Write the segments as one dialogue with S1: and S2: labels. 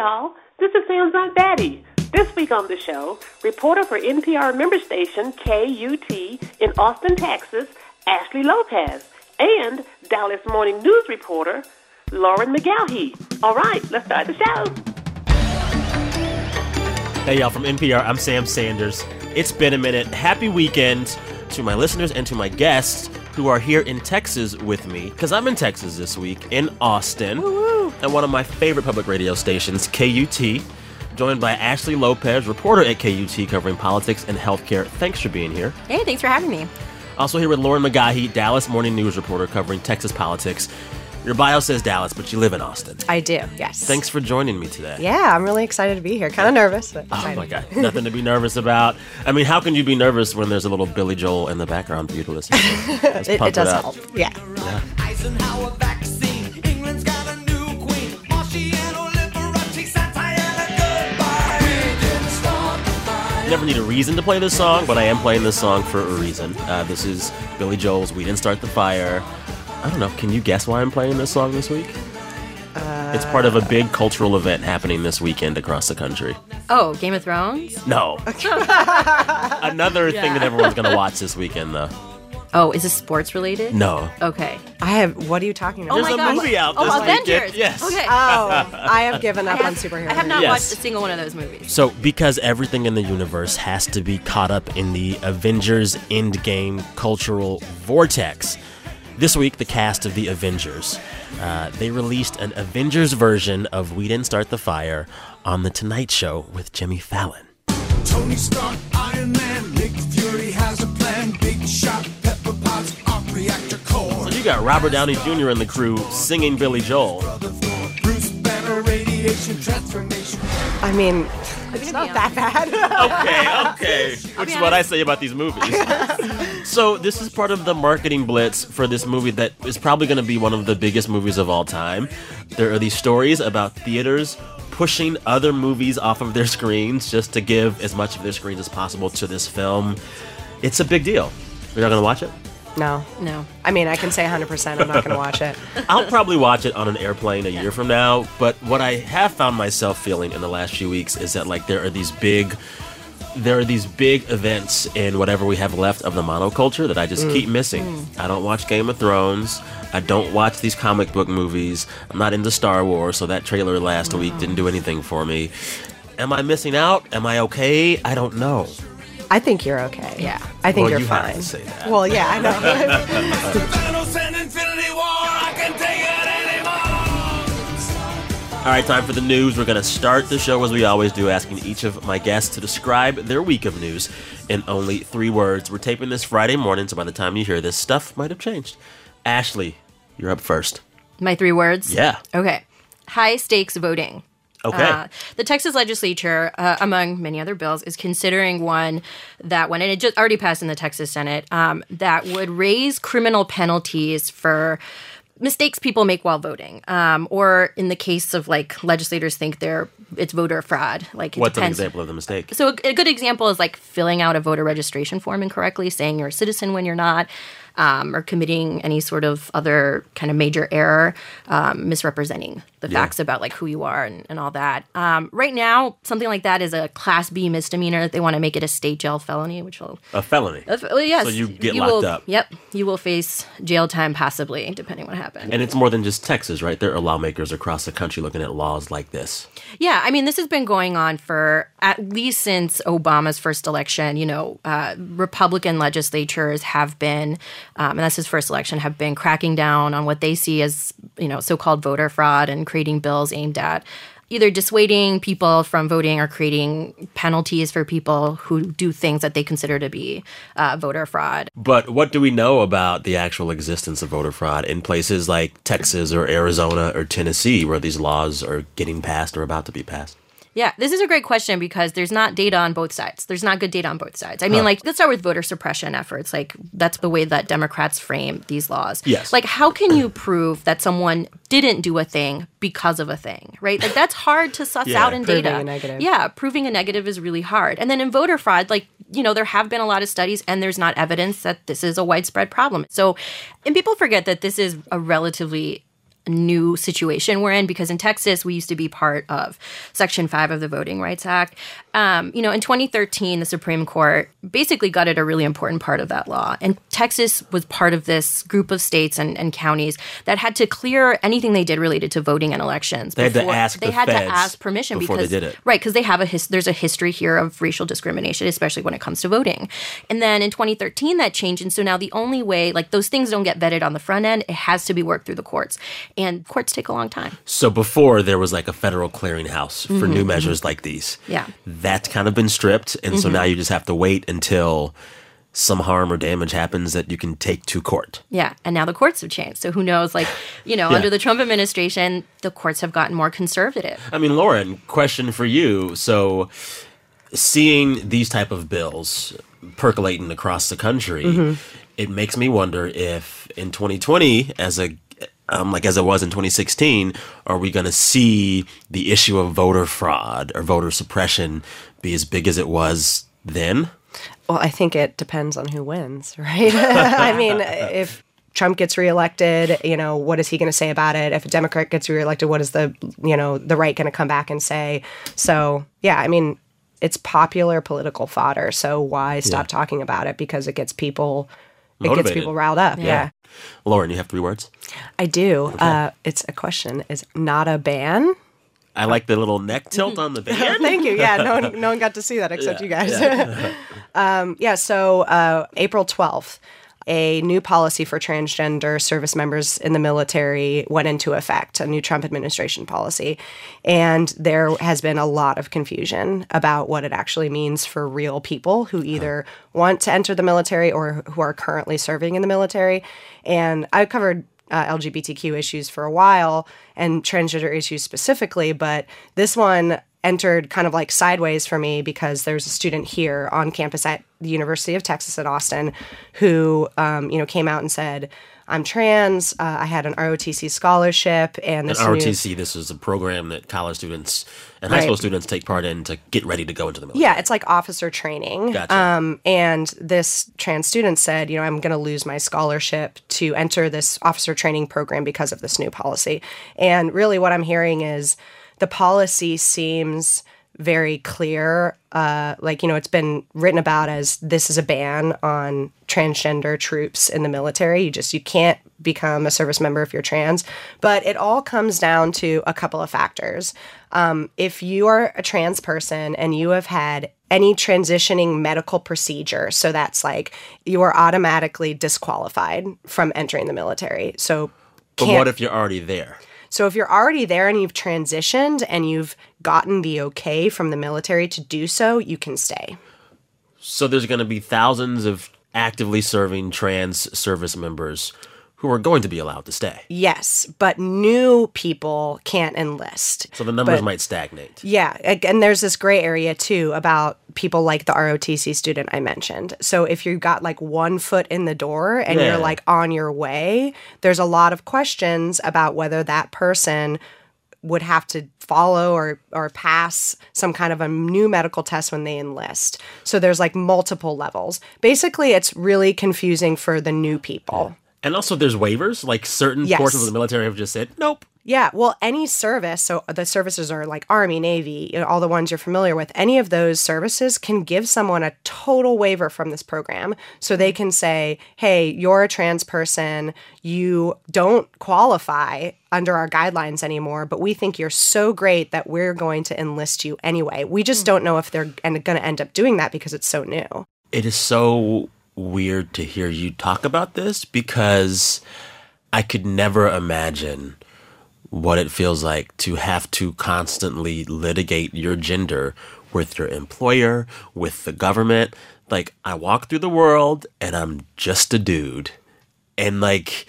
S1: y'all. This is Sam's Aunt Betty. This week on the show, reporter for NPR member station KUT in Austin, Texas, Ashley Lopez, and Dallas Morning News reporter Lauren McGaughy. All right, let's start the show.
S2: Hey, y'all, from NPR, I'm Sam Sanders. It's been a minute. Happy weekend to my listeners and to my guests who are here in Texas with me, because I'm in Texas this week, in Austin, at one of my favorite public radio stations, KUT, joined by Ashley Lopez, reporter at KUT covering politics and healthcare. Thanks for being here.
S3: Hey, thanks for having me.
S2: Also here with Lauren McGaughy, Dallas Morning News reporter covering Texas politics. Your bio says Dallas, but you live in Austin.
S4: I do, yes.
S2: Thanks for joining me today.
S4: Yeah, I'm really excited to be here. Kind of nervous, but
S2: Oh my God. Nothing to be nervous about. I mean, how can you be nervous when there's a little Billy Joel in the background for you to listen to? Let's
S4: It,
S2: pump
S4: it does
S2: up.
S4: help. Yeah.
S5: Eisenhower vaccine. England's got a new queen. Marciano Liberace, Santayana, goodbye. We didn't start the fire.
S2: Never need a reason to play this song, but I am playing this song for a reason. Uh, this is Billy Joel's We Didn't Start the Fire. I don't know. Can you guess why I'm playing this song this week? Uh, it's part of a big cultural event happening this weekend across the country.
S3: Oh, Game of Thrones?
S2: No. Another thing that everyone's going to watch this weekend, though.
S3: Oh, is this sports related?
S2: No.
S3: Okay.
S4: I have. What are you talking about?
S3: Oh
S2: There's
S3: my
S2: a
S3: gosh.
S2: movie out
S3: Oh,
S2: this weekend.
S3: Avengers.
S2: Yes.
S3: Okay.
S4: Oh, I have given up
S3: I
S4: on superheroes.
S3: I have not
S2: Yes.
S3: watched a single one of those movies.
S2: So, because everything in the universe has to be caught up in the Avengers Endgame cultural vortex, this week the cast of the Avengers uh, they released an Avengers version of "We Didn't Start the Fire" on the Tonight Show with Jimmy Fallon.
S5: Tony Stark, Iron Man, Nick Fury has a plan. Big shot, Pepper Potts, arc reactor core.
S2: You got Robert Downey Jr. and the crew singing Billy Joel.
S5: Bruce Banner, radiation transformation.
S4: I mean, it's not that bad.
S2: Okay, okay. Which is what I say about these movies. so this is part of the marketing blitz for this movie that is probably going to be one of the biggest movies of all time. There are these stories about theaters pushing other movies off of their screens just to give as much of their screens as possible to this film. It's a big deal. You're not going to watch it?
S4: No.
S3: No.
S4: I mean, I can say 100% I'm not going to watch it.
S2: I'll probably watch it on an airplane a year from now, but what I have found myself feeling in the last few weeks is that like there are these big there are these big events in whatever we have left of the monoculture that I just keep mm. missing. Mm. I don't watch Game of Thrones. I don't watch these comic book movies. I'm not into Star Wars, so that trailer last week didn't mm. do anything for me. Am I missing out? Am I okay? I don't know.
S4: I think you're okay. Yeah. I think
S2: Well,
S4: you're
S2: you have
S4: fine.
S2: to say that.
S4: Well, yeah, I know.
S5: Thanos and Infinity War, I can take it anymore.
S2: All right, time for the news. We're going to start the show as we always do, asking each of my guests to describe their week of news in only three words. We're taping this Friday morning, so by the time you hear this, stuff might have changed. Ashley, you're up first.
S3: My three words?
S2: Yeah.
S3: Okay. High stakes voting.
S2: Okay.
S3: Uh, the Texas legislature, uh, among many other bills, is considering one that, when it just already passed in the Texas Senate, um, that would raise criminal penalties for mistakes people make while voting, um, or in the case of like legislators think they're it's voter fraud. Like it
S2: What's an example of the mistake?
S3: So a, a good example is like filling out a voter registration form incorrectly, saying you're a citizen when you're not, um, or committing any sort of other kind of major error, um, misrepresenting the
S2: Yeah.
S3: facts about like who you are and, and all that. Um, right now, something like that is a Class B misdemeanor. They want to make it a state jail felony, which will.
S2: A felony.
S3: Uh, well, yes,
S2: So you get
S3: will,
S2: locked up.
S3: Yep, you will face jail time, possibly, depending what happens.
S2: And it's more than just Texas, right? There are lawmakers across the country looking at laws like this.
S3: Yeah, I mean, this has been going on for at least since Obama's first election. You know, uh, Republican legislatures have been, um, and that's his first election, have been cracking down on what they see as, you know, so called voter fraud and creating bills aimed at either dissuading people from voting or creating penalties for people who do things that they consider to be uh, voter fraud.
S2: But what do we know about the actual existence of voter fraud in places like Texas or Arizona or Tennessee where these laws are getting passed or about to be passed?
S3: Yeah, this is a great question because there's not data on both sides. There's not good data on both sides. I mean, like, let's start with voter suppression efforts. Like, that's the way that Democrats frame these laws.
S2: Yes.
S3: Like, how can you prove that someone didn't do a thing because of a thing, right? Like, that's hard to suss
S2: Yeah.
S3: out in
S4: Proving
S3: data.
S4: a negative.
S3: Yeah, proving a negative is really hard. And then in voter fraud, like, you know, there have been a lot of studies and there's not evidence that this is a widespread problem. So, and people forget that this is a relatively new situation we're in because in Texas we used to be part of Section 5 of the Voting Rights Act. Um, you know, in 2013, the Supreme Court basically gutted a really important part of that law. And Texas was part of this group of states and, and counties that had to clear anything they did related to voting and elections.
S2: They had to ask
S3: They
S2: the
S3: had to ask permission
S2: before they did it.
S3: Right, because they have a his- there's a history here of racial discrimination, especially when it comes to voting. And then in 2013, that changed, and so now the only way, like those things, don't get vetted on the front end. It has to be worked through the courts, and courts take a long time.
S2: So before there was like a federal clearinghouse for new measures like these.
S3: Mm-hmm, Yeah.
S2: That's kind of been stripped. And so
S3: Mhm.
S2: now you just have to wait until some harm or damage happens that you can take to court.
S3: Yeah, and now the courts have changed. So who knows? Like, you know,
S2: Yeah.
S3: under the Trump administration, the courts have gotten more conservative.
S2: I mean, Lauren, question for you. So seeing these type of bills percolating across the country,
S3: Mhm.
S2: it makes me wonder if in 2020 as a um, like as it was in 2016, are we going to see the issue of voter fraud or voter suppression be as big as it was then?
S4: Well, I think it depends on who wins, right? I mean, if Trump gets reelected, you know, what is he going to say about it? If a Democrat gets reelected, what is the, you know, the right going to come back and say? So, yeah, I mean, it's popular political fodder. So why stop
S2: Yeah.
S4: talking about it? Because it gets people, it gets people riled up. Yeah.
S2: Lauren, you have three words.
S4: I do. Uh, it's a question. Is not a ban?
S2: I like the little neck tilt on the band.
S4: Thank you. Yeah, no one, no one got to see that except
S2: Yeah,
S4: you guys.
S2: yeah.
S4: um, yeah. So uh, April twelfth, a new policy for transgender service members in the military went into effect. A new Trump administration policy, and there has been a lot of confusion about what it actually means for real people who either want to enter the military or who are currently serving in the military. And I covered uh, LGBTQ issues for a while and transgender issues specifically, but this one entered kind of like sideways for me because there's a student here on campus at the University of Texas at Austin who, um, you know, came out and said, "I'm trans. Uh, I had an ROTC scholarship, and this
S2: ROTC, this is a program that college students and high
S4: Right.
S2: school students take part in to get ready to go into the military.
S4: Yeah, it's like officer training.
S2: Gotcha.
S4: Um, and this trans student said, you know, I'm going to lose my scholarship to enter this officer training program because of this new policy. And really, what I'm hearing is the policy seems very clear. Uh, like, you know, it's been written about as this is a ban on transgender troops in the military. You just, you can't become a service member if you're trans. But it all comes down to a couple of factors. Um, if you are a trans person and you have had any transitioning medical procedure, so that's like you are automatically disqualified from entering the military. So,
S2: But what if you're already there?
S4: So if you're already there and you've transitioned and you've gotten the okay from the military to do so, you can stay.
S2: So there's going to be thousands of actively serving trans service members who are going to be allowed to stay.
S4: Yes, but new people can't enlist.
S2: So the numbers
S4: But-
S2: might stagnate.
S4: Yeah, and there's this gray area too about people like the ROTC student I mentioned. So if you've got like one foot in the door and
S2: Yeah.
S4: you're like on your way, there's a lot of questions about whether that person would have to follow or or pass some kind of a new medical test when they enlist. So there's like multiple levels. Basically, it's really confusing for the new people.
S2: And also there's waivers, like certain
S4: Yes.
S2: portions of the military have just said, nope.
S4: Yeah, well, any service, so the services are like Army, Navy, you know, all the ones you're familiar with, any of those services can give someone a total waiver from this program. So they can say, hey, you're a trans person, you don't qualify under our guidelines anymore, but we think you're so great that we're going to enlist you anyway. We just don't know if they're going to end up doing that because it's so new.
S2: It is so weird to hear you talk about this because I could never imagine what it feels like to have to constantly litigate your gender with your employer, with the government. Like, I walk through the world and I'm just a dude. And, like,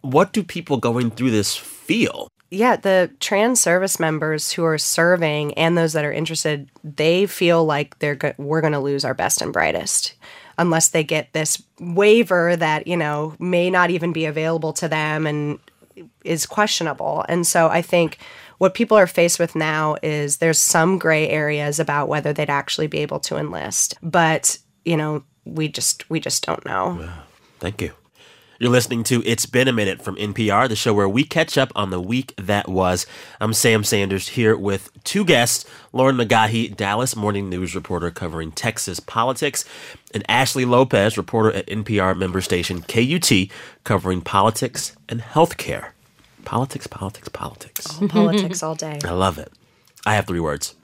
S2: what do people going through this feel?
S4: yeah, the trans service members who are serving and those that are interested, they feel like they're go- we're going to lose our best and brightest unless they get this waiver that, you know, may not even be available to them and is questionable. And so I think what people are faced with now is there's some gray areas about whether they'd actually be able to enlist. But, you know, we just we just don't know.
S2: Thank you. You're listening to It's Been a Minute from NPR, the show where we catch up on the week that was. I'm Sam Sanders here with two guests Lauren McGaughy, Dallas Morning News reporter covering Texas politics, and Ashley Lopez, reporter at NPR member station KUT, covering politics and healthcare. Politics, politics, politics.
S4: Politics all day.
S2: I love it. I have three words.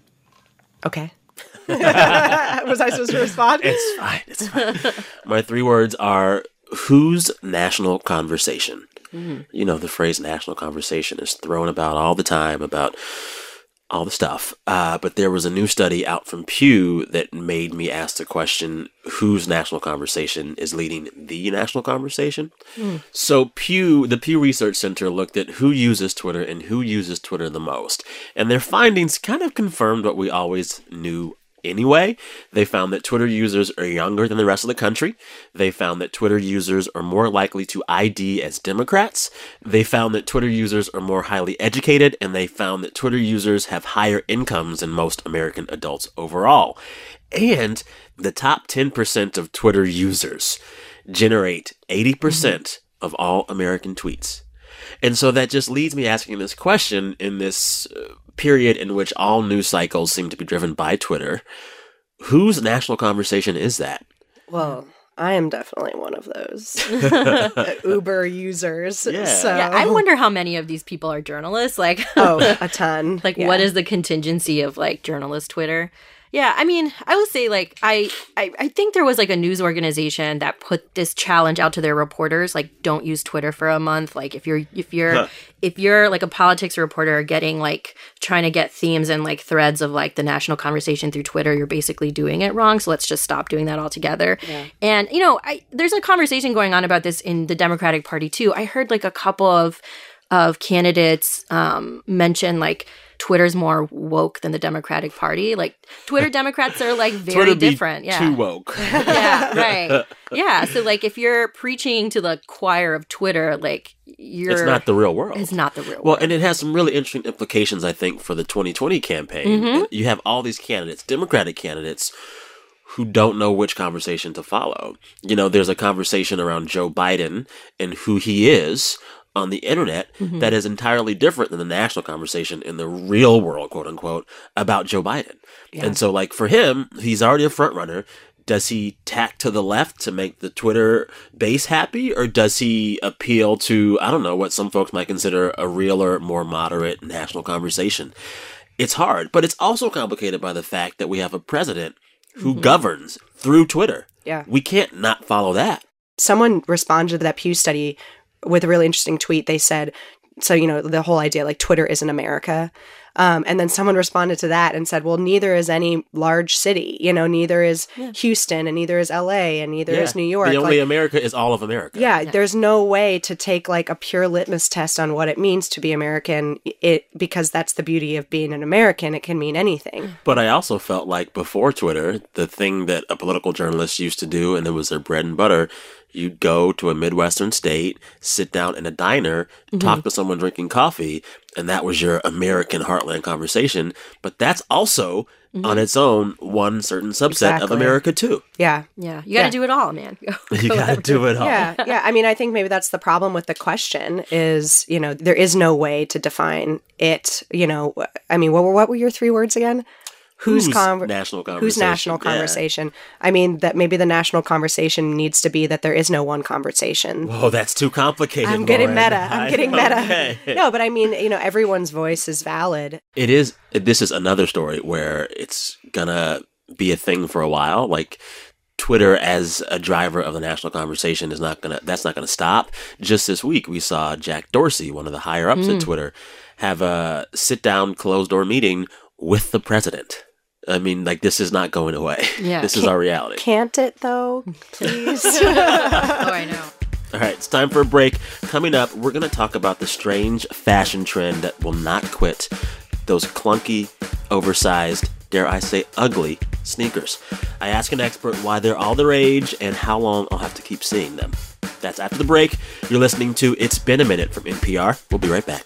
S4: Okay. Was I supposed to respond?
S2: It's fine. It's fine. My three words are whose national conversation? You know, the phrase national conversation is thrown about all the time about all the stuff. Uh, but there was a new study out from Pew that made me ask the question whose national conversation is leading the national conversation? So Pew, the Pew Research Center looked at who uses Twitter and who uses Twitter the most. And their findings kind of confirmed what we always knew anyway. They found that Twitter users are younger than the rest of the country. They found that Twitter users are more likely to ID as Democrats. They found that Twitter users are more highly educated, and they found that Twitter users have higher incomes than most American adults overall. And the top 10% of Twitter users generate 80% of all American tweets. And so that just leads me asking this question in this uh, period in which all news cycles seem to be driven by Twitter. Whose national conversation is that?
S4: Well, I am definitely one of those Uber users.
S2: Yeah.
S4: So,
S3: Yeah, I wonder how many of these people are journalists. Like,
S4: oh, a ton.
S3: like
S4: Yeah.
S3: what is the contingency of like journalist Twitter? Yeah, I mean, I will say like I, I I think there was like a news organization that put this challenge out to their reporters like don't use Twitter for a month. Like if you're if you're
S2: Huh.
S3: if you're like a politics reporter getting like trying to get themes and like threads of like the national conversation through Twitter, you're basically doing it wrong. So let's just stop doing that altogether. And you know, I there's a conversation going on about this in the Democratic Party too. I heard like a couple of of candidates um, mention like Twitter's more woke than the Democratic Party. Like Twitter Democrats are like very different. Yeah.
S2: Too woke.
S3: yeah, right. Yeah. So like if you're preaching to the choir of Twitter, like you're
S2: it's not the real world.
S3: it's not the real
S2: Well,
S3: world.
S2: Well, and it has some really interesting implications, I think, for the 2020 campaign.
S3: Mm-hmm.
S2: You have all these candidates, Democratic candidates, who don't know which conversation to follow. You know, there's a conversation around Joe Biden and who he is on the internet
S3: Mm-hmm.
S2: that is entirely different than the national conversation in the real world, quote unquote, about Joe Biden. And so, like, for him, he's already a front runner. Does he tack to the left to make the Twitter base happy, or does he appeal to, I don't know, what some folks might consider a realer, more moderate national conversation? It's hard, but it's also complicated by the fact that we have a president who governs through Twitter.
S4: Yeah.
S2: We can't not follow that.
S4: someone responded to that Pew study with a really interesting tweet. They said, so, you know, the whole idea like Twitter isn't America. Um, and then someone responded to that and said, well, neither is any large city. You know, neither is Houston and neither is LA and neither is New York.
S2: The only
S4: Like,
S2: America is all of America.
S4: yeah, there's no way to take like a pure litmus test on what it means to be American. It because that's the beauty of being an American. It can mean anything.
S2: But I also felt like before Twitter, the thing that a political journalist used to do, and it was their bread and butter, you'd go to a Midwestern state, sit down in a diner, talk to someone drinking coffee, and that was your American heartland conversation. But that's also mm-hmm. on its own one certain subset of America too.
S4: Yeah.
S3: yeah, you got to
S4: Yeah.
S3: do it all, man.
S2: You gotta do it all.
S4: yeah yeah i mean i think maybe that's the problem with the question is you know there is no way to define it you know i mean what were what were your three words again whose conver-
S2: national
S4: whose
S2: conversation? Yeah.
S4: i mean that maybe the national conversation needs to be that there is no one conversation
S2: Oh, that's too complicated.
S4: i'm getting
S2: Lauren.
S4: meta i'm getting meta
S2: okay.
S4: no but i mean you know everyone's voice is valid
S2: It is. This is another story where it's gonna be a thing for a while. Like Twitter as a driver of the national conversation is not gonna. That's not gonna stop. Just this week, we saw Jack Dorsey, one of the higher ups
S4: Mm.
S2: at Twitter, have a sit down, closed door meeting with the president. I mean, like this is not going away.
S3: Yeah.
S2: this is our reality.
S4: can't it though please
S3: oh, I know.
S2: All right, it's time for a break. Coming up, we're going to talk about the strange fashion trend that will not quit those clunky, oversized, dare I say, ugly sneakers. I ask an expert why they're all the rage and how long I'll have to keep seeing them. That's after the break. You're listening to It's Been a Minute from NPR. We'll be right back.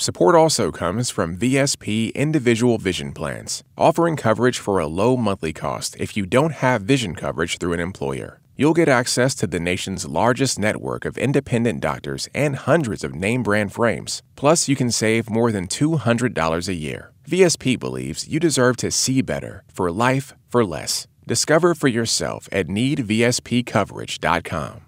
S6: Support also comes from VSP Individual Vision Plans, offering coverage for a low monthly cost if you don't have vision coverage through an employer. You'll get access to the nation's largest network of independent doctors and hundreds of name brand frames. Plus, you can save more than $200 a year. VSP believes you deserve to see better for life for less. Discover for yourself at needvspcoverage.com.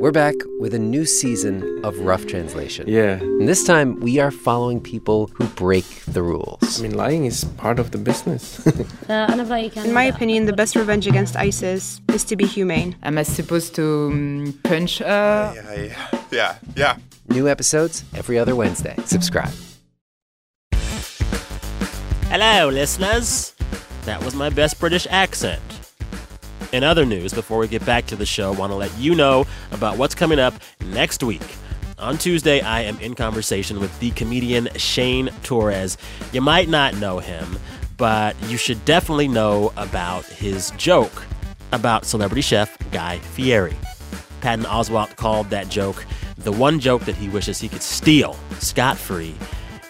S7: We're back with a new season of Rough Translation.
S8: Yeah.
S7: And this time, we are following people who break the rules.
S8: I mean, lying is part of the business.
S9: In my opinion, the best revenge against ISIS is to be humane.
S10: Am I supposed to um, punch her?
S11: Yeah, yeah.
S7: New episodes every other Wednesday. Subscribe.
S2: Hello, listeners. That was my best British accent. In other news, before we get back to the show, want to let you know about what's coming up next week. On Tuesday, I am in conversation with the comedian Shane Torres. You might not know him, but you should definitely know about his joke about celebrity chef Guy Fieri. Patton Oswalt called that joke the one joke that he wishes he could steal scot free.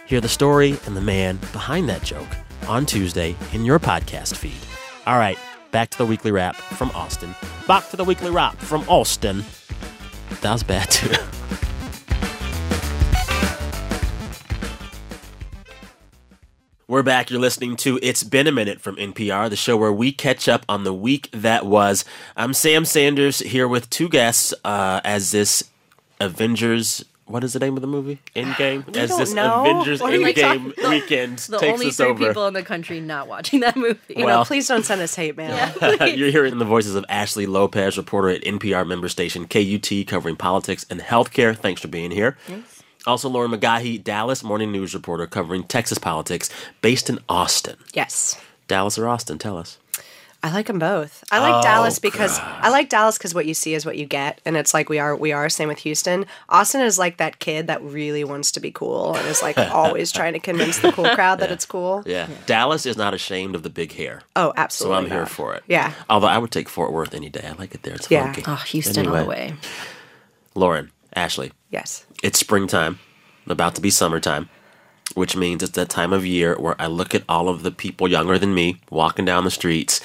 S2: Hear the story and the man behind that joke on Tuesday in your podcast feed. All right, back to the weekly wrap from Austin. Back to the weekly wrap from Austin. That was bad too. We're back. You're listening to It's Been a Minute from NPR, the show where we catch up on the week that was. I'm Sam Sanders here with two guests uh, as this Avengers. What is the name of the movie? Endgame.
S4: We
S2: as
S4: don't
S2: this
S4: know.
S2: Avengers
S4: What are we
S2: Endgame
S3: talking-
S2: weekend
S3: The
S2: takes
S3: only
S2: us
S3: three
S2: over.
S3: people in the country not watching that movie.
S4: You
S2: Well-
S4: know, please don't send us hate mail.
S2: You're hearing the voices of Ashley Lopez, reporter at NPR member station KUT, covering politics and healthcare. Thanks for being here. Also, Lauren McGaughy, Dallas Morning News reporter, covering Texas politics, based in Austin.
S4: Yes.
S2: Dallas or Austin? Tell us.
S4: I like them both. I like
S2: Oh,
S4: Dallas because I like Dallas because what you see is what you get, and it's like we are we are. Same with Houston. Austin is like that kid that really wants to be cool and is like always trying to convince the cool crowd that it's cool.
S2: Yeah. Dallas is not ashamed of the big hair.
S4: Oh, absolutely. So.
S2: I'm here for it.
S4: Yeah.
S2: Although I would take Fort Worth any day. I like it there. It's
S4: Yeah.
S2: funky.
S3: Oh, Houston all the way.
S2: Lauren, Ashley,
S4: Yes.
S2: it's springtime, about to be summertime, which means it's that time of year where I look at all of the people younger than me walking down the streets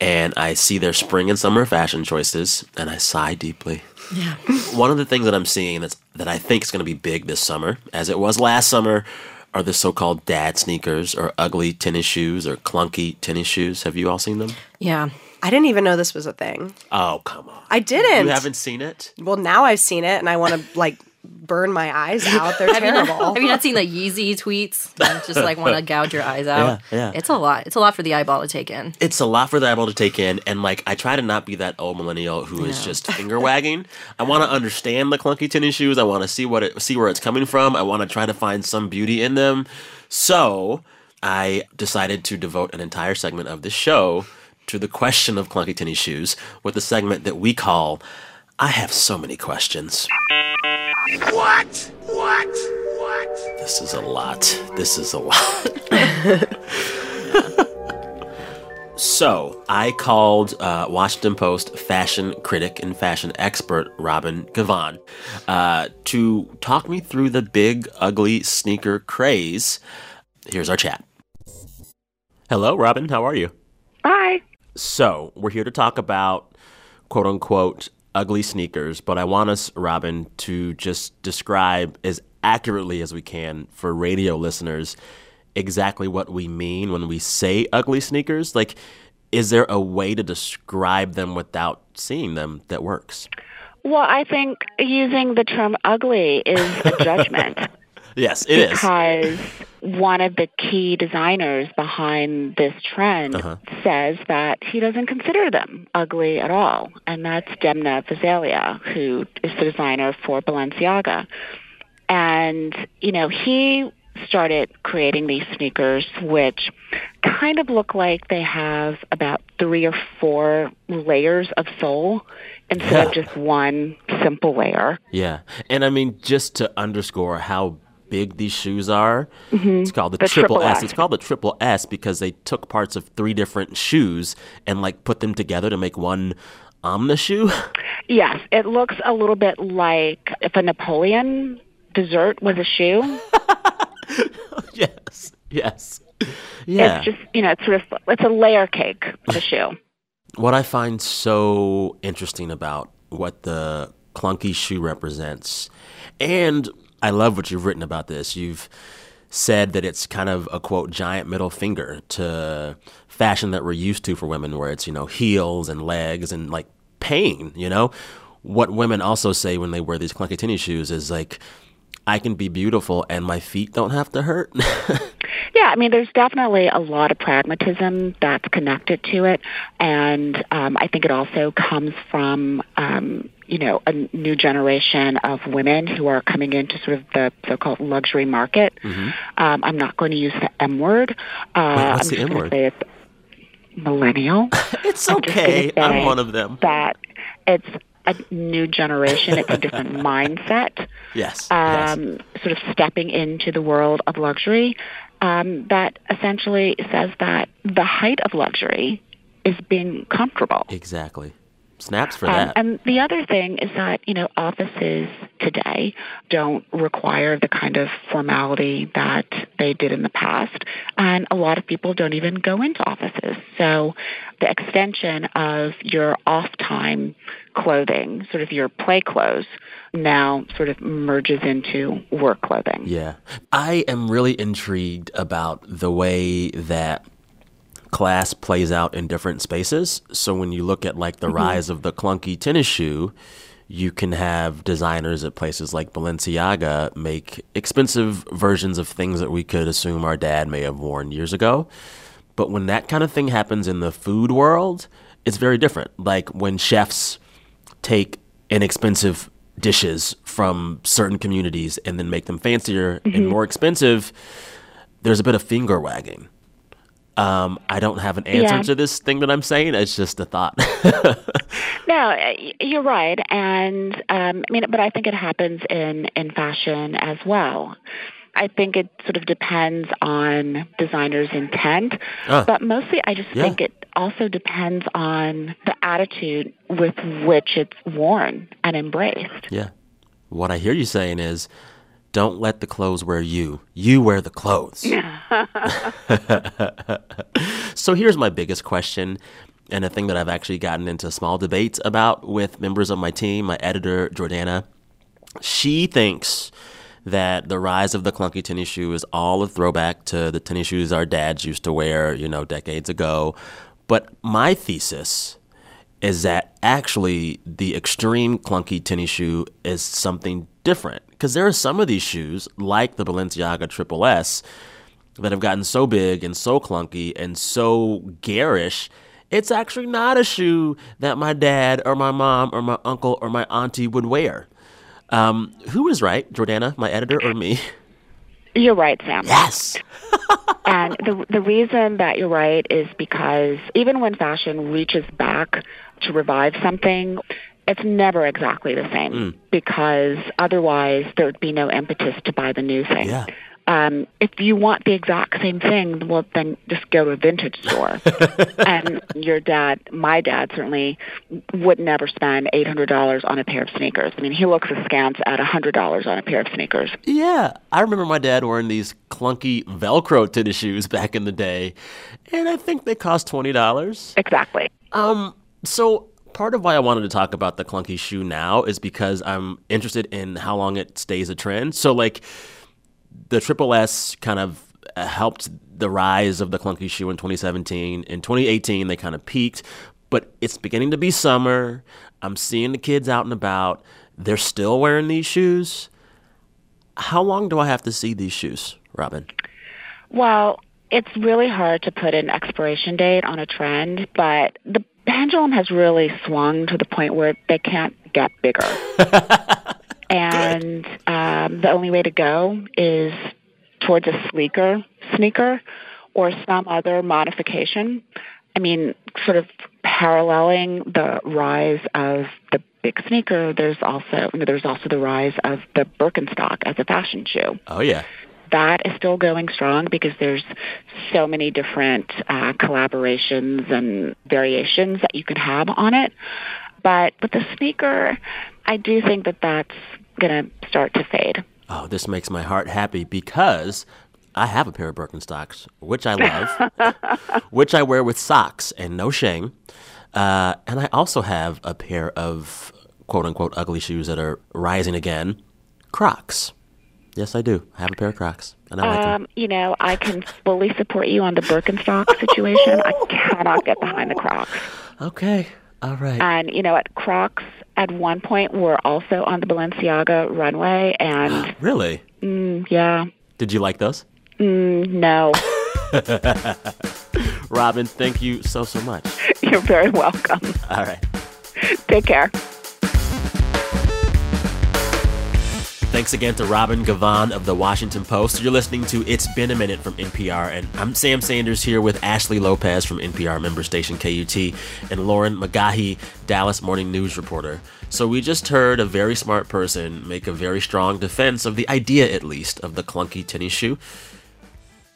S2: and I see their spring and summer fashion choices and I sigh deeply.
S3: Yeah.
S2: One of the things that I'm seeing that's that I think is going to be big this summer, as it was last summer, are the so-called dad sneakers or ugly tennis shoes or clunky tennis shoes. Have you all seen them?
S3: Yeah.
S4: I didn't even know this was a thing.
S2: Oh, come on.
S4: I didn't.
S2: You haven't seen it?
S4: Well, now I've seen it, and I want to like burn my eyes out. They're terrible.
S3: Have you not seen the Yeezy tweets? That just like want to gouge your eyes out.
S2: Yeah, yeah.
S3: It's a lot. It's a lot for the eyeball to take in.
S2: it's a lot for the eyeball to take in and like i try to not be that old millennial who is just finger wagging i want to understand the clunky tennis shoes i want to see what it see where it's coming from i want to try to find some beauty in them so i decided to devote an entire segment of this show to the question of clunky tennis shoes with a segment that we call i have so many questions
S5: What? What? What?
S2: this is a lot. This is a lot. so, I called uh, Washington Post fashion critic and fashion expert Robin Givhan uh, to talk me through the big, ugly sneaker craze. Here's our chat. Hello, Robin. How are you?
S12: Hi.
S2: So, we're here to talk about quote unquote ugly sneakers, but I want us, Robin, to just describe as accurately as we can for radio listeners exactly what we mean when we say ugly sneakers. Like, is there a way to describe them without seeing them that works?
S12: Well, I think using the term ugly is a judgment
S2: Yes, it is.
S12: because one of the key designers behind this trend
S2: Uh-huh.
S12: says that he doesn't consider them ugly at all. And that's Demna Gvasalia, who is the designer for Balenciaga. And, you know, he started creating these sneakers, which kind of look like they have about three or four layers of sole instead of just one simple layer.
S2: Yeah. And I mean, just to underscore how big these shoes are,
S12: Mhm.
S2: it's called the,
S12: The
S2: triple
S12: triple
S2: S.
S12: S.
S2: It's called the triple S because they took parts of three different shoes and like put them together to make one omni shoe.
S12: Yes, it looks a little bit like if a Napoleon dessert was a shoe.
S2: yes, yes, yeah.
S12: It's just you know, it's sort of it's a layer cake of a shoe.
S2: What I find so interesting about what the clunky shoe represents, and I love what you've written about this. You've said that it's kind of a quote giant middle finger to fashion that we're used to for women, where it's you know heels and legs and like pain. You know, what women also say when they wear these clunky tennis shoes is like, I can be beautiful and my feet don't have to hurt.
S12: Yeah, I mean, there's definitely a lot of pragmatism that's connected to it, and um, I think it also comes from um, you know a new generation of women who are coming into sort of the so-called luxury market. Um, I'm not going to use the M word. Uh,
S2: Wait, what's
S12: I'm
S2: the M word?
S12: say it's millennial.
S2: it's
S12: I'm
S2: okay. I'm one of them.
S12: That it's a new generation. It's a different mindset.
S2: Yes. yes.
S12: um, sort of stepping into the world of luxury um, that essentially says that the height of luxury is being comfortable.
S2: Exactly. Snaps for
S12: Um, and the other thing is that, you know, offices today don't require the kind of formality that they did in the past. And a lot of people don't even go into offices. So the extension of your off time clothing, sort of your play clothes, now sort of merges into work clothing.
S2: Yeah. I am really intrigued about the way that class plays out in different spaces. So when you look at like the mm-hmm. rise of the clunky tennis shoe, you can have designers at places like Balenciaga make expensive versions of things that we could assume our dad may have worn years ago. But when that kind of thing happens in the food world, it's very different. Like when chefs take inexpensive dishes from certain communities and then make them fancier and mm-hmm. more expensive, there's a bit of finger wagging. Um, I don't have an answer
S12: Yeah.
S2: to this thing that I'm saying. It's just a thought.
S12: No, uh, you're right, and um, I mean, but I think it happens in in fashion as well. I think it sort of depends on designer's intent,
S2: Ah.
S12: but mostly I just
S2: Yeah.
S12: think it also depends on the attitude with which it's worn and embraced.
S2: yeah. What I hear you saying is don't let the clothes wear you. You wear the clothes. so here's my biggest question and a thing that I've actually gotten into small debates about with members of my team, my editor, Jordana. She thinks that the rise of the clunky tennis shoe is all a throwback to the tennis shoes our dads used to wear, you know, decades ago. But my thesis is that actually the extreme clunky tennis shoe is something different. Because there are some of these shoes, like the Balenciaga Triple S, that have gotten so big and so clunky and so garish. It's actually not a shoe that my dad or my mom or my uncle or my auntie would wear. Um, who is right, Jordana, my editor, or me?
S12: You're right, Sam.
S2: Yes.
S12: and the the reason that you're right is because even when fashion reaches back to revive something, it's never exactly the same
S2: Mm.
S12: because otherwise there would be no impetus to buy the new thing.
S2: Yeah.
S12: Um, if you want the exact same thing, well, then just go to a vintage store. and your dad, my dad, certainly would never spend eight hundred dollars on a pair of sneakers. I mean, he looks askance at a hundred dollars on a pair of sneakers.
S2: Yeah, I remember my dad wearing these clunky Velcro tennis shoes back in the day, and I think they cost twenty dollars.
S12: Exactly.
S2: Um, so part of why I wanted to talk about the clunky shoe now is because I'm interested in how long it stays a trend. So like the Triple S kind of helped the rise of the clunky shoe in 2017. In 2018, they kind of peaked, but it's beginning to be summer. I'm seeing the kids out and about. They're still wearing these shoes. How long do I have to see these shoes, Robin?
S12: Well, it's really hard to put an expiration date on a trend, but the pendulum has really swung to the point where they can't get bigger. and um, the only way to go is towards a sleeker sneaker or some other modification. I mean, sort of paralleling the rise of the big sneaker, there's also you know, there's also the rise of the Birkenstock as a fashion shoe
S2: Oh yeah.
S12: That is still going strong because there's so many different uh, collaborations and variations that you can have on it. But with the sneaker, I do think that that's going to start to fade.
S2: Oh, this makes my heart happy because I have a pair of Birkenstocks, which I love, which I wear with socks and no shame. Uh, and I also have a pair of quote unquote ugly shoes that are rising again Crocs. Yes, I do. I have a pair of Crocs, and I like them.
S12: Um, you know, I can fully support you on the Birkenstock situation. I cannot get behind the Crocs.
S2: Okay, all right.
S12: And you know, at Crocs at one point were also on the Balenciaga runway, and
S2: Really?
S12: mm, yeah,
S2: Did you like those?
S12: mm, no,
S2: Robin, thank you so, so much.
S12: you're very welcome.
S2: All right.
S12: Take care.
S2: Thanks again to Robin Givhan of The Washington Post. You're listening to It's Been a Minute from NPR, and I'm Sam Sanders here with Ashley Lopez from NPR member station KUT and Lauren McGaughy, Dallas Morning News reporter. So we just heard a very smart person make a very strong defense of the idea, at least, of the clunky tennis shoe.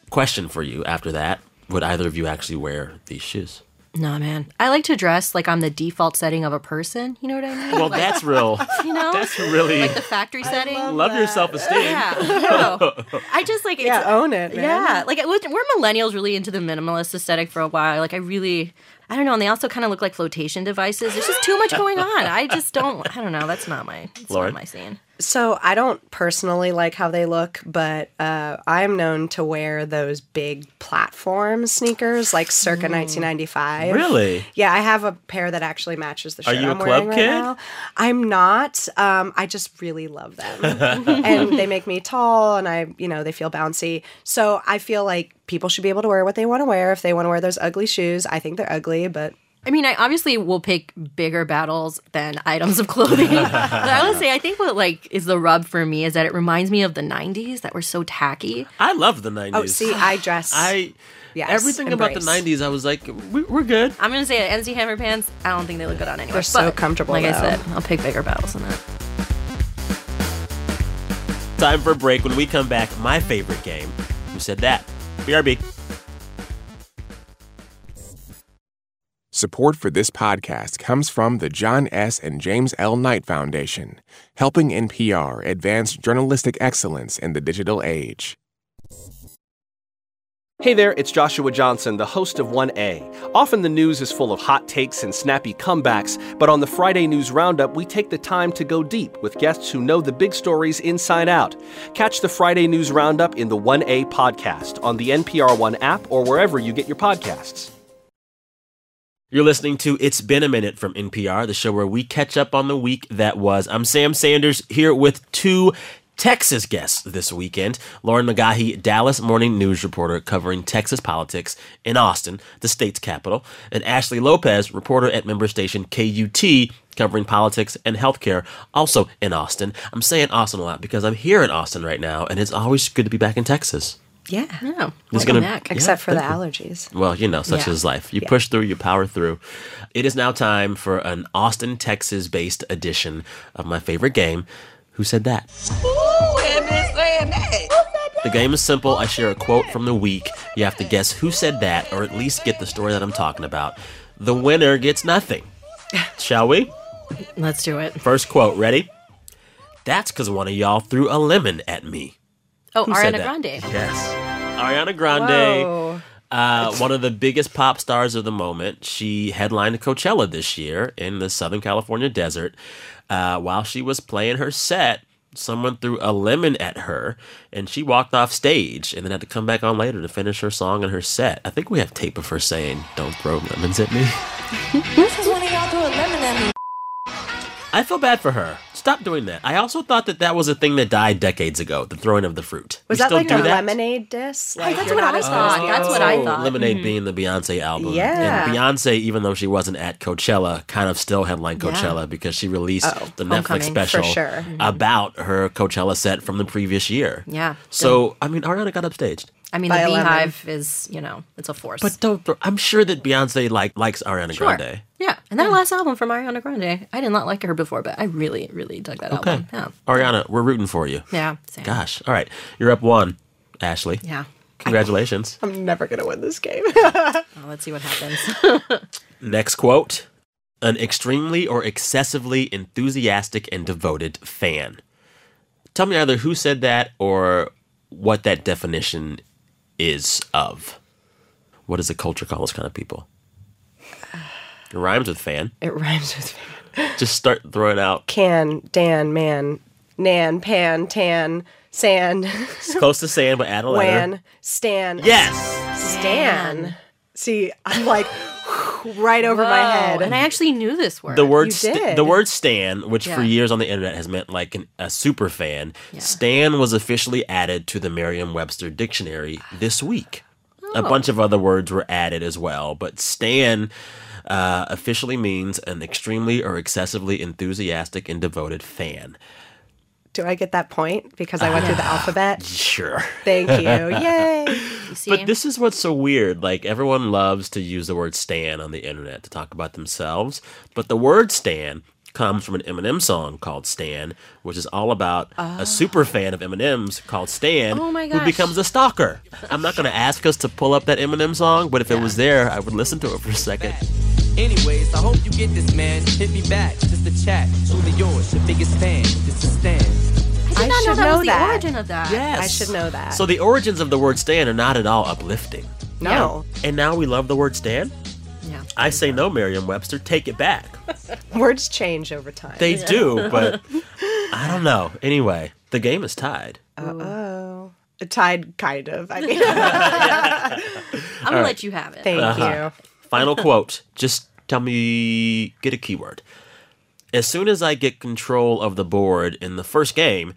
S2: Question for you after that Would either of you actually wear these shoes?
S3: Nah, man. I like to dress like I'm the default setting of a person. You know what I mean?
S2: Well,
S3: Like,
S2: that's real.
S3: you know,
S2: That's really.
S3: like the factory setting.
S2: Love your self esteem.
S3: Yeah, no. I just like
S4: Yeah,
S3: it's,
S4: own it, man.
S3: Yeah, like it was, we're millennials really into the minimalist aesthetic for a while. Like I really, I don't know, and they also kind of look like flotation devices. There's just too much going on. I just don't. I don't know. That's not my. That's
S2: Lauren?
S3: not my scene.
S4: So I don't personally like how they look, but uh, I'm known to wear those big platform sneakers, like circa 1995.
S2: Really?
S4: Yeah, I have a pair that actually matches the
S2: Are
S4: shirt
S2: you a
S4: I'm
S2: club
S4: wearing right now. I'm not. Um, I just really love them, and they make me tall, and I, you know, they feel bouncy. So I feel like people should be able to wear what they want to wear. If they want to wear those ugly shoes, I think they're ugly, but
S3: I mean, I obviously will pick bigger battles than items of clothing. but I would say, I think what like is the rub for me is that it reminds me of the '90s that were so tacky.
S2: I love the 90s.
S4: oh, see, I dress.
S2: I
S4: Yes,
S2: everything about the '90s. I was like, we, we're good.
S3: I'm gonna say it, MC Hammer pants. I don't think they look good on anyone.
S4: They're so
S3: But,
S4: comfortable,
S3: Like I
S4: though.
S3: said, I'll pick bigger battles than that.
S2: Time for a break. When we come back, my favorite game. Who said that? BRB.
S6: Support for this podcast comes from the John S. and James L. Knight Foundation, helping NPR advance journalistic excellence in the digital age.
S11: Hey there, it's Joshua Johnson, the host of 1A. Often the news is full of hot takes and snappy comebacks, but on the Friday News Roundup, we take the time to go deep with guests who know the big stories inside out. Catch the Friday News Roundup in the 1A podcast on the NPR One app or wherever you get your podcasts.
S2: You're listening to It's Been a Minute from NPR, the show where we catch up on the week that was. I'm Sam Sanders here with two Texas guests this weekend. Lauren McGaughy, Dallas Morning News reporter covering Texas politics in Austin, the state's capital, and Ashley Lopez, reporter at member station KUT, covering politics and healthcare, also in Austin. I'm saying Austin a lot because I'm here in Austin right now, and it's always good to be back in Texas.
S4: Yeah,
S3: Yeah,
S2: It's gonna-
S3: back.
S4: except for the
S2: you.
S4: allergies.
S2: Well, you know, such
S3: Yeah.
S2: is life. You
S4: Yeah.
S2: push through, you power through. It is now time for an Austin, Texas based edition of my favorite game, Who Said That? The game is simple. I share a quote from the week. You have to guess who said that, or at least get the story that I'm talking about. The winner gets nothing. Shall we?
S3: Let's do it.
S2: First quote. Ready? That's because one of y'all threw a lemon at me.
S3: Oh,
S2: Who
S3: Ariana? Grande.
S2: Yes. Ariana Grande.
S4: Whoa.
S2: Uh, one of the biggest pop stars of the moment. She headlined Coachella this year in the Southern California desert. Uh, while she was playing her set, someone threw a lemon at her and she walked off stage and then had to come back on later to finish her song and her set. I think we have tape of her saying, Don't throw lemons at me.
S13: Because one of y'all threw a lemon at me.
S2: I feel bad for her. Stop doing that. I also thought that that was a thing that died decades ago, the throwing of the fruit.
S4: Was
S2: We
S4: that like a
S2: that?
S4: lemonade diss? Like
S3: that's what I thought.
S4: to
S3: That's what I thought.
S2: Lemonade mm-hmm. being the Beyonce album.
S4: Yeah.
S2: And Beyonce, even though she wasn't at Coachella, kind of still headlined
S3: Yeah.
S2: Coachella because she released
S4: Oh,
S2: the Netflix special
S4: sure. Mm-hmm.
S2: about her Coachella set from the previous year.
S3: Yeah.
S2: So, I mean, Ariana got upstaged.
S3: I mean, the
S4: a lemon.
S3: BeyHive is, you know, it's a force.
S2: But don't throw, I'm sure that Beyonce like likes Ariana
S3: Sure.
S2: Grande.
S3: Yeah, and that last album from Ariana Grande, I did not like her before, but I really, really dug that
S2: Okay.
S3: album. Yeah,
S2: Ariana, we're rooting for you.
S3: yeah, same.
S2: Gosh. All right. You're up one, Ashley.
S3: Yeah.
S2: Congratulations.
S4: I'm never gonna win this game.
S3: Well, let's see what happens.
S2: Next quote An extremely or excessively enthusiastic and devoted fan. Tell me either who said that or what that definition is of. What does the culture call those kind of people? It rhymes with fan.
S4: It rhymes with fan.
S2: Just start throwing out
S4: can, Dan, man, nan, pan, tan, sand,
S2: it's close to sand, but add a letter.
S4: wan, stan.
S2: Yes.
S4: Stan. See, I'm like right over my head.
S3: And I actually knew this word.
S2: The word
S4: You
S2: sta-
S4: did.
S2: the word stan, which for years on the internet has meant like an, a super fan, stan was officially added to the Merriam-Webster dictionary this week. A
S3: Oh.
S2: bunch of other words were added as well, but stan uh, officially means an extremely or excessively enthusiastic and devoted fan.
S4: Do I get that point because I went through the ah, alphabet?
S2: Sure.
S4: Thank you. Yay.
S2: But this is what's so weird. Like everyone loves to use the word stan on the internet to talk about themselves, but the word stan comes from an Eminem song called Stan, which is all about a ah. super fan of Eminem's called Stan
S3: Oh my
S2: who becomes a stalker. I'm not going to ask us to pull up that Eminem song, but if it was there, I would listen to it for a second.
S5: Anyways, I hope you get this, man. Hit me back, just a chat. Truly yours, your biggest fan. This is Stan.
S3: I did not know
S4: should
S3: that
S4: know
S3: was
S4: that.
S3: the origin of that.
S2: Yes.
S4: I should know that.
S2: So the origins of the word Stan are not at all uplifting.
S4: no.
S2: And now we love the word Stan?
S3: Yeah.
S2: I say no, Merriam-Webster. Take it back.
S4: Words change over time.
S2: They do, but I don't know. Anyway, the game is tied.
S4: Uh oh. Tied, kind of. I mean,
S3: I'm gonna let you have it.
S4: thank
S2: Uh-huh. Final quote. Just tell me, get a keyword. As soon as I get control of the board in the first game,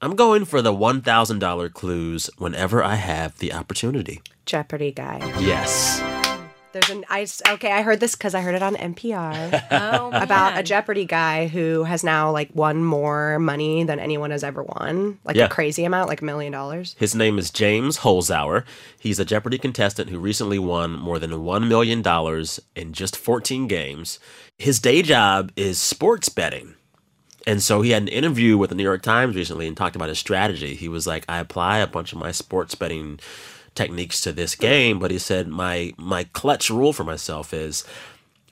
S2: I'm going for the $1,000 clues whenever I have the opportunity.
S4: Jeopardy guy.
S2: Yes.
S4: There's an I okay. I heard this because I heard it on NPR
S3: Oh,
S4: about a. Jeopardy guy who has now like won more money than anyone has ever won, like
S2: Yeah.
S4: a crazy amount, like a million dollars.
S2: His name is James Holzhauer. He's a Jeopardy contestant who recently won more than $1 million in just 14 games. His day job is sports betting. And so he had an interview with the New York Times recently and talked about his strategy. He was like, I apply a bunch of my sports betting techniques to this game, but he said my my clutch rule for myself is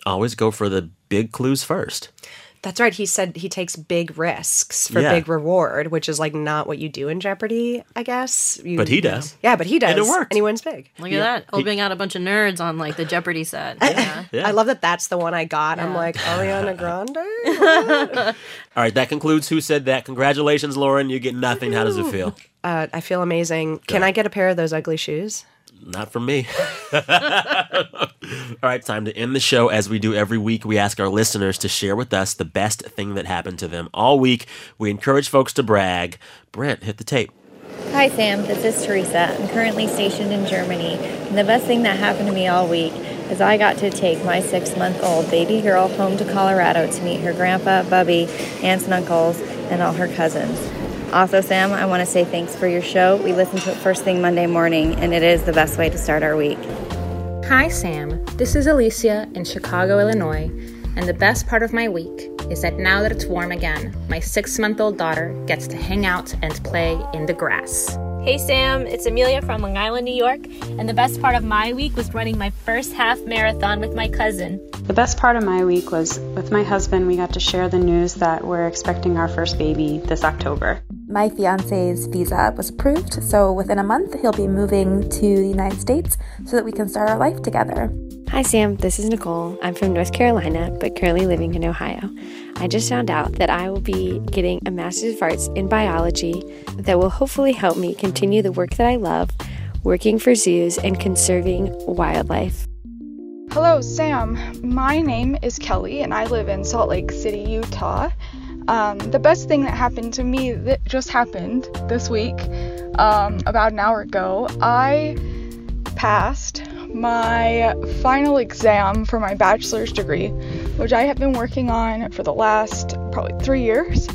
S2: always go for the big clues first.
S4: That's right. He said he takes big risks for
S2: Yeah.
S4: big reward, which is like not what you do in Jeopardy, I guess. You,
S2: But he does.
S4: Yeah, but he does.
S2: And it worked.
S4: And he wins big.
S3: Look at that, opening out a bunch of nerds on like the Jeopardy set. Yeah.
S2: Yeah.
S4: I love that that's the one I got. I'm like, Ariana Grande?
S2: All right, that concludes Who Said That. Congratulations, Lauren. You get nothing. How does it feel?
S4: Uh, I feel amazing. Can I get a pair of those ugly shoes?
S2: Not from me. All right, time to end the show. As we do every week, we ask our listeners to share with us the best thing that happened to them all week. We encourage folks to brag. Brent, hit the tape.
S14: Hi, Sam. This is Teresa. I'm currently stationed in Germany. And the best thing that happened to me all week is I got to take my six month old baby girl home to Colorado to meet her grandpa, Bubby, aunts and uncles, and all her cousins. Also, Sam, I want to say thanks for your show. We listen to it first thing Monday morning, and it is the best way to start our week.
S15: Hi, Sam. This is Alicia in Chicago, Illinois. And the best part of my week is that now that it's warm again, my six month old daughter gets to hang out and play in the grass.
S16: Hey Sam, it's Amelia from Long Island, New York, and the best part of my week was running my first half marathon with my cousin.
S17: The best part of my week was with my husband, we got to share the news that we're expecting our first baby this October.
S18: My fiance's visa was approved, so within a month he'll be moving to the United States so that we can start our life together.
S19: Hi, Sam. This is Nicole. I'm from North Carolina, but currently living in Ohio. I just found out that I will be getting a Master's of Arts in Biology that will hopefully help me continue the work that I love, working for zoos and conserving wildlife.
S20: Hello, Sam. My name is Kelly, and I live in Salt Lake City, Utah. Um, the best thing that happened to me that just happened this week, um, about an hour ago, I passed my final exam for my bachelor's degree, which I have been working on for the last probably three years.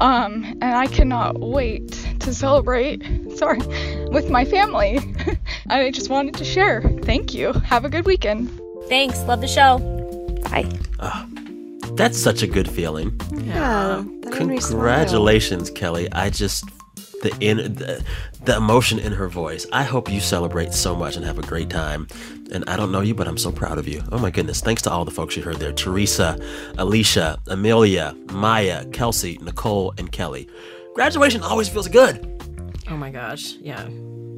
S20: Um, and I cannot wait to celebrate, sorry, with my family. I just wanted to share. Thank you. Have a good weekend.
S16: Thanks, love the show.
S19: Bye.
S2: That's such a good feeling.
S4: Yeah. Oh, that made me smile.
S2: Congratulations, Kelly. I just the in the, the emotion in her voice. I hope you celebrate so much and have a great time. And I don't know you, but I'm so proud of you. Oh my goodness. Thanks to all the folks you heard there. Teresa, Alicia, Amelia, Maya, Kelsey, Nicole, and Kelly. graduation always feels good.
S3: Oh my gosh, yeah.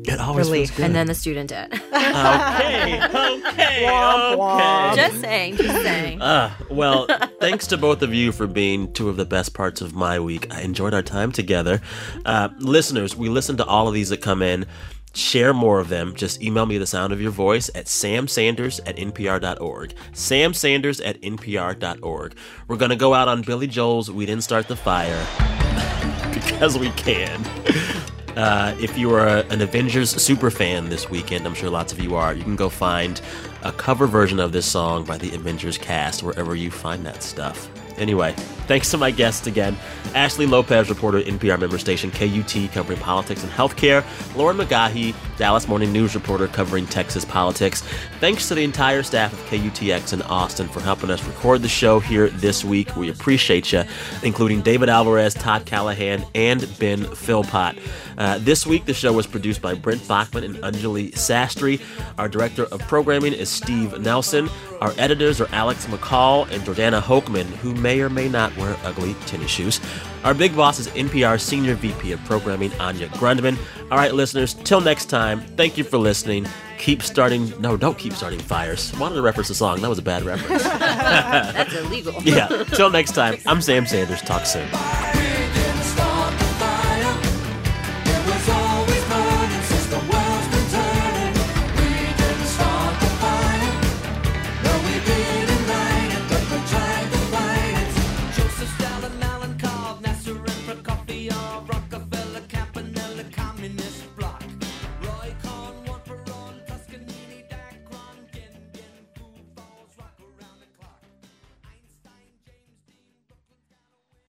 S2: It always
S3: Relief.
S2: feels good.
S3: And then the student debt.
S2: okay, okay, okay.
S3: Just saying, just saying.
S2: Ah, well, thanks to both of you for being two of the best parts of my week. I enjoyed our time together. Uh, listeners, we listen to all of these that come in. Share more of them. Just email me the sound of your voice at samsanders at npr.org. samsanders at npr.org. We're going to go out on Billy Joel's We Didn't Start the Fire because we can. Uh, if you are an Avengers super fan this weekend, I'm sure lots of you are, you can go find a cover version of this song by the Avengers cast wherever you find that stuff. Anyway, thanks to my guests again Ashley Lopez, reporter NPR member station KUT, covering politics and healthcare, Lauren McGaughy, Dallas Morning News reporter covering Texas politics. Thanks to the entire staff of KUTX in Austin for helping us record the show here this week. We appreciate you, including David Alvarez, Todd Callahan, and Ben Philpott. Uh, this week, the show was produced by Brent Baughman and Anjali Sastry. Our director of programming is Steve Nelson. Our editors are Alex McCall and Jordana Hochman, who may or may not wear ugly tennis shoes. Our big boss is NPR Senior VP of Programming, Anya Grundmann. All right, listeners, till next time, thank you for listening. Keep starting, no, don't keep starting fires. Wanted to reference the song. That was a bad reference.
S3: That's illegal.
S2: yeah, till next time, I'm Sam Sanders. Talk soon.